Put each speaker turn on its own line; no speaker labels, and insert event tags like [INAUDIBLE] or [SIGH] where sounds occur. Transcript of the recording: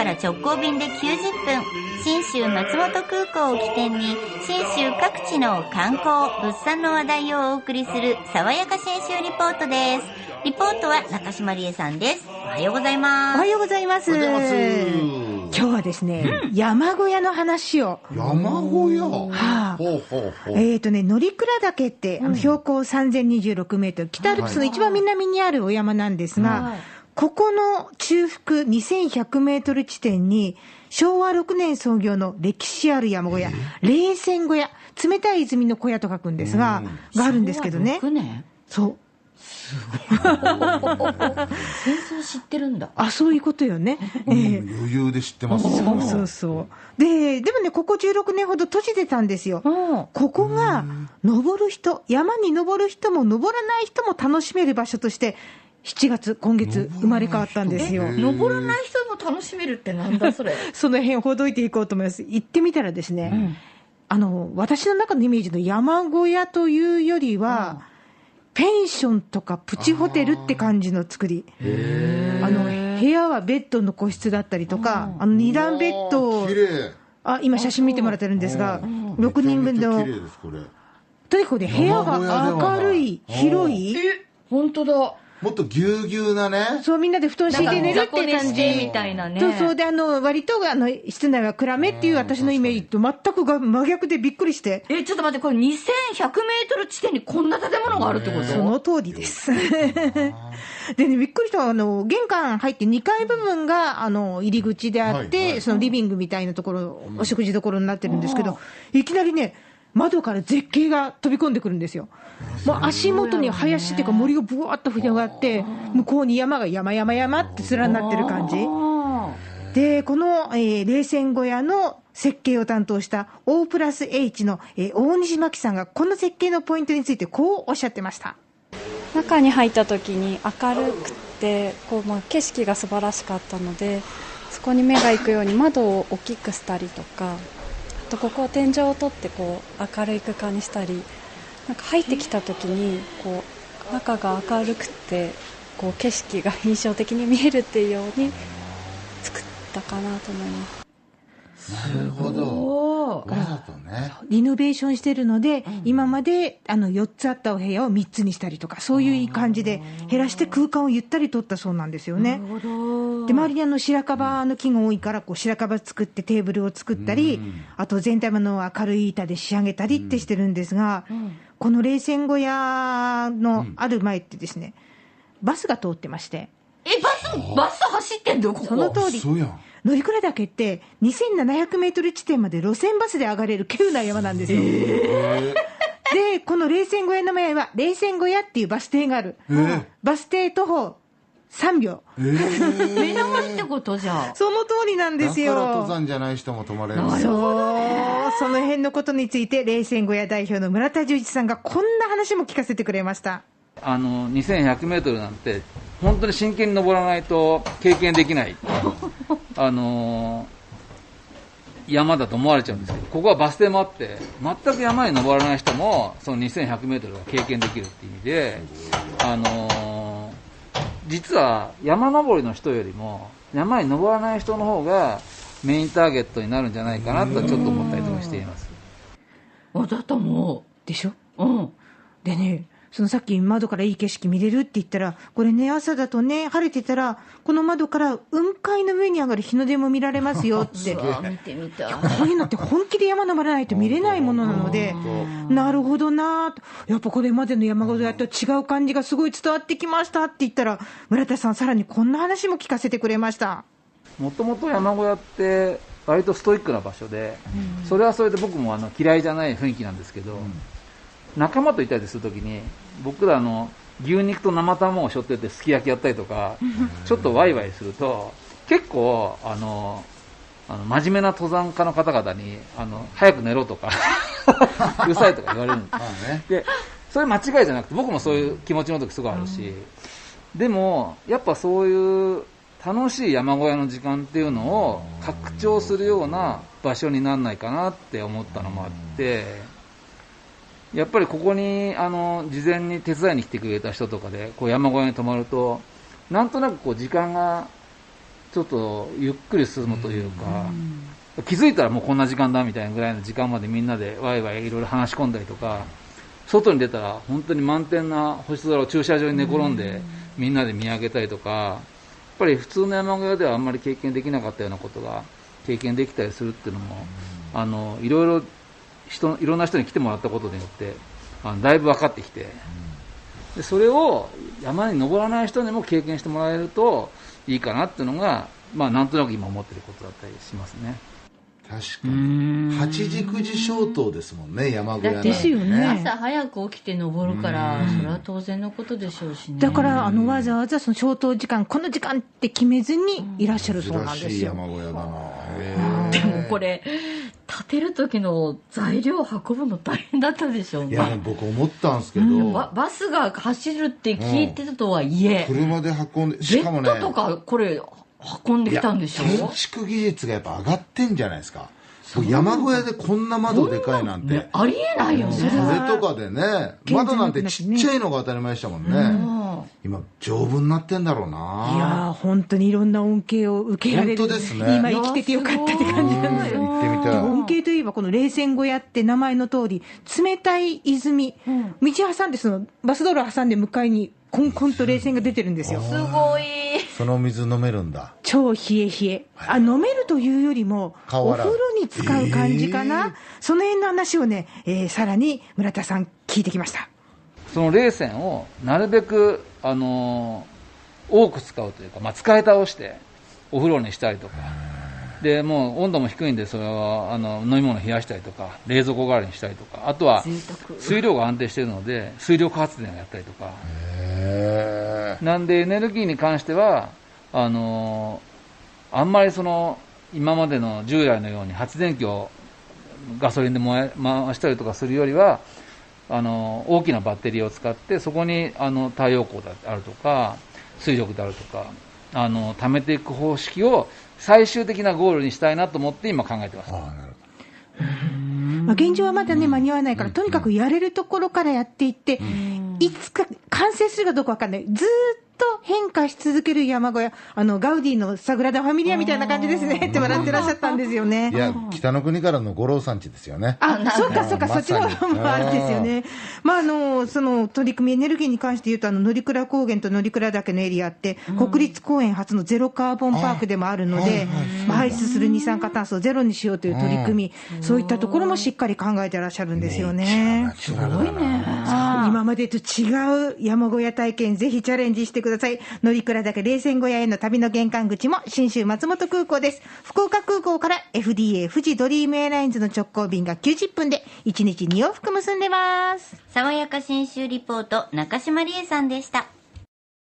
から直行便で90分、新州松本空港を起点に、新州各地の観光、物産の話題をお送りする、爽やか新州リポートです。リポートは中島理恵さんです。おはようござい
お
ます。
はようございます。今日はですね、山小屋の話を。
山小屋、
はあ
ほうほうほう。
えっ、とね、乗鞍岳って、あの標高3026メートル、北アルプスの一番南にあるお山なんですが、
はい
ここの中腹2100メートル地点に、昭和6年創業の歴史ある山小屋、冷泉小屋、冷たい泉の小屋と書くんですが、があるんですけどね。
6年？
そう。
戦争知ってるんだ。[LAUGHS]
あ、そういうことよね。ええ
余裕で知ってます
そうそうそう。で、でもね、ここ16年ほど閉じてたんですよ。
うん。
ここが、登る人、山に登る人も登らない人も楽しめる場所として、7月、今月、生まれ変わったんですよ。
登らない人も楽しめるってなんだそれ？[LAUGHS]
その辺ほどいていこうと思います。行ってみたらですね、あの、私の中のイメージの山小屋というよりは、ペンションとかプチホテルって感じの作り。あの、部屋はベッドの個室だったりとか、あの、二段ベッド。をあ、今写真見てもらってるんですが、6人分の。とにかくね、部屋が明るい、広い、
本当だ。
もっとぎゅうぎゅうなね
そう、みんなで布団敷いて寝るっていう感じ。
みたいなね。
そうそう。で、あの、割と、あの、室内は暗めっていう私のイメージと全くが真逆でびっくりして。
え、ちょっと待って、これ2100メートル地点にこんな建物があるってこと
その通りです。でね、びっくりしたのはあの、玄関入って2階部分が、あの、入り口であって、
はいはい
そのリビングみたいなところ、お食事どころになってるんですけど、いきなりね、窓から絶景が飛び込んでくるんですよ。もう足元に林っていうか森がぶわっと広がって、向こうに山が山々山って連なってる感じ。
あ
で、この、えー冷泉小屋の設計を担当した O プラス H の、えー大西真紀さんがこの設計のポイントについてこうおっしゃってました。
中に入った時に明るくてこう、まあ、景色が素晴らしかったのでそこに目が行くように窓を大きくしたりとかあとここは天井を取ってこう明るい空間にしたりなんか入ってきた時にこう中が明るくてこう景色が印象的に見えるっていうように作ったかなと思います。
なるほど
お
わざとね。
リノベーションしてるので、今まであの4つあったお部屋を3つにしたりとか、そういう感じで減らして空間をゆったり取ったそうなんですよね。
なるほど。
で周りにあの白樺の木が多いからこう白樺作ってテーブルを作ったり、あと全体の明るい板で仕上げたりってしてるんですが、この冷泉小屋のある前ってですね、バスが通ってまして、
え、バス、バス走ってんだよ、ここ？
その通り。
そうやん
乗鞍岳って2700メートル地点まで路線バスで上がれる急な山なんですよ。で、この冷泉小屋の前は、冷泉小屋っていうバス停がある。
え
バス停徒歩3秒。
えー
目の前ってことじゃん。
その通りなんですよ。
だから登山じゃない人も泊まれる
なる
そう、その辺のことについて、冷泉小屋代表の村田十一さんがこんな話も聞かせてくれました。
あの2100メートルなんて本当に真剣に登らないと経験できない [LAUGHS] あの山だと思われちゃうんですけどここはバス停もあって全く山に登らない人もその2100メートルが経験できるっていう意味であの実は山登りの人よりも山に登らない人の方がメインターゲットになるんじゃないかなとちょっと思ったりとかしています。
あ、だと思
でしょ？
う。うん。
でね、そのさっき窓からいい景色見れるって言ったら、これね、朝だとね、晴れてたら、この窓から雲海の上に上がる日の出も見られますよって。[LAUGHS]
あ、見てみたい。
こういうのって本気で山登らないと見れないものなので、なるほどなぁと、やっぱこれまでの山小屋と違う感じがすごい伝わってきましたって言ったら、村田さん、さらにこんな話も聞かせてくれました。
もともと山小屋って割とストイックな場所で、それはそれで僕もあの嫌いじゃない雰囲気なんですけど、仲間といたりするときに僕らあの牛肉と生卵を背負っててすき焼きやったりとかちょっとワイワイすると結構あのあの真面目な登山家の方々にあの早く寝ろとか [LAUGHS] うるさいとか言われるんです
まあね。
でそれ間違いじゃなくて僕もそういう気持ちの時すごいあるし、でもやっぱそういう楽しい山小屋の時間っていうのを拡張するような場所にならないかなって思ったのもあってやっぱりここにあの事前に手伝いに来てくれた人とかでこう山小屋に泊まるとなんとなくこう時間がちょっとゆっくり進むというか、気づいたらもうこんな時間だみたいなぐらいの時間までみんなでワイワイいろいろ話し込んだりとか、外に出たら本当に満天な星空を駐車場に寝転んでみんなで見上げたりとか、やっぱり普通の山小屋ではあんまり経験できなかったようなことが経験できたりするっていうのも、あのいろいろ人いろんな人に来てもらったことによってあのだいぶ分かってきて、でそれを山に登らない人にも経験してもらえるといいかなっていうのが、まあ、なんとなく今思ってることだったりしますね。
確かに。8時9時消灯ですもんね山小屋なんて
ですよね。
朝早く起きて登るから、それは当然のことでしょうしね。
だから、あの、わざわざその消灯時間、この時間って決めずにいらっしゃるそうなん
珍しい
ですよ。
山小屋だな。へ
でもこれ、建てる時の材料運ぶの大変だったでしょうね。
えいや僕思ったんですけど、
うんババスが走るって聞いてたとはいえ、
車で運んで
ベ
しかもね
ッドとかこれ運んできたんでしょ
建築技術がやっぱ上がってんじゃないですか。僕山小屋でこんな窓でかいなんて、
ねありえないよね。
それとかでね窓なんてちっちゃいのが当たり前でしたもんね、
うん
今丈夫になってんだろうない
やー、本当にいろんな恩恵を受けられる。
本当ですね
今生きててよかったって感じなんですよ。
行ってみたい
恩恵といえば、この冷泉小屋って名前の通り、冷たい泉、道挟んで、そのバス道路挟んで向かいに、コンコンと冷泉が出てるんですよ。
すごい。
その水飲めるんだ
超冷え冷え。あ、飲めるというよりも、お風呂に使う感じかな。
えー
その辺の話をね、えーさらに村田さん聞いてきました。
その冷泉をなるべく、あのー多く使うというか、まあ、使い倒してお風呂にしたりとか、でもう温度も低いんで、それはあの飲み物冷やしたりとか、冷蔵庫代わりにしたりとか、あとは水量が安定しているので、水力発電をやったりとか、なんでエネルギーに関しては、あのーあんまりその今までの従来のように発電機をガソリンで燃え回したりとかするよりは、あの大きなバッテリーを使って、そこにあの太陽光であるとか、水力であるとか、あの貯めていく方式を最終的なゴールにしたいなと思って今考えてます。
ああなるほど。
まあ、現状はまだね、間に合わないから、とにかくやれるところからやっていって、いつか完成するかどうかわかんない。ずーっと変化し続ける山小屋、あの、ガウディのサグラダ・ファミリアみたいな感じですね。って笑ってらっしゃったんですよね。
い。や北の国からの五郎さんちですよね。
あ、そうかそうか、
ま
そっちの方もあるんですよね。まあ、あの、その取り組みエネルギーに関して言うと、あの、乗鞍高原と乗鞍岳のエリアって、国立公園初のゼロカーボンパークでもあるので、まあ排出する二酸化炭素をゼロにしようという取り組み、そういったところもしっかり考えてらっしゃるんですよね。
すごいね
今までと違う山小屋体験、ぜひチャレンジしてください。乗鞍岳冷泉小屋への旅の玄関口も、新州松本空港です。福岡空港から FDA 富士ドリームエアラインズの直行便が90分で、1日2往復結んでます。
爽やか新州リポート、中島理恵さんでした。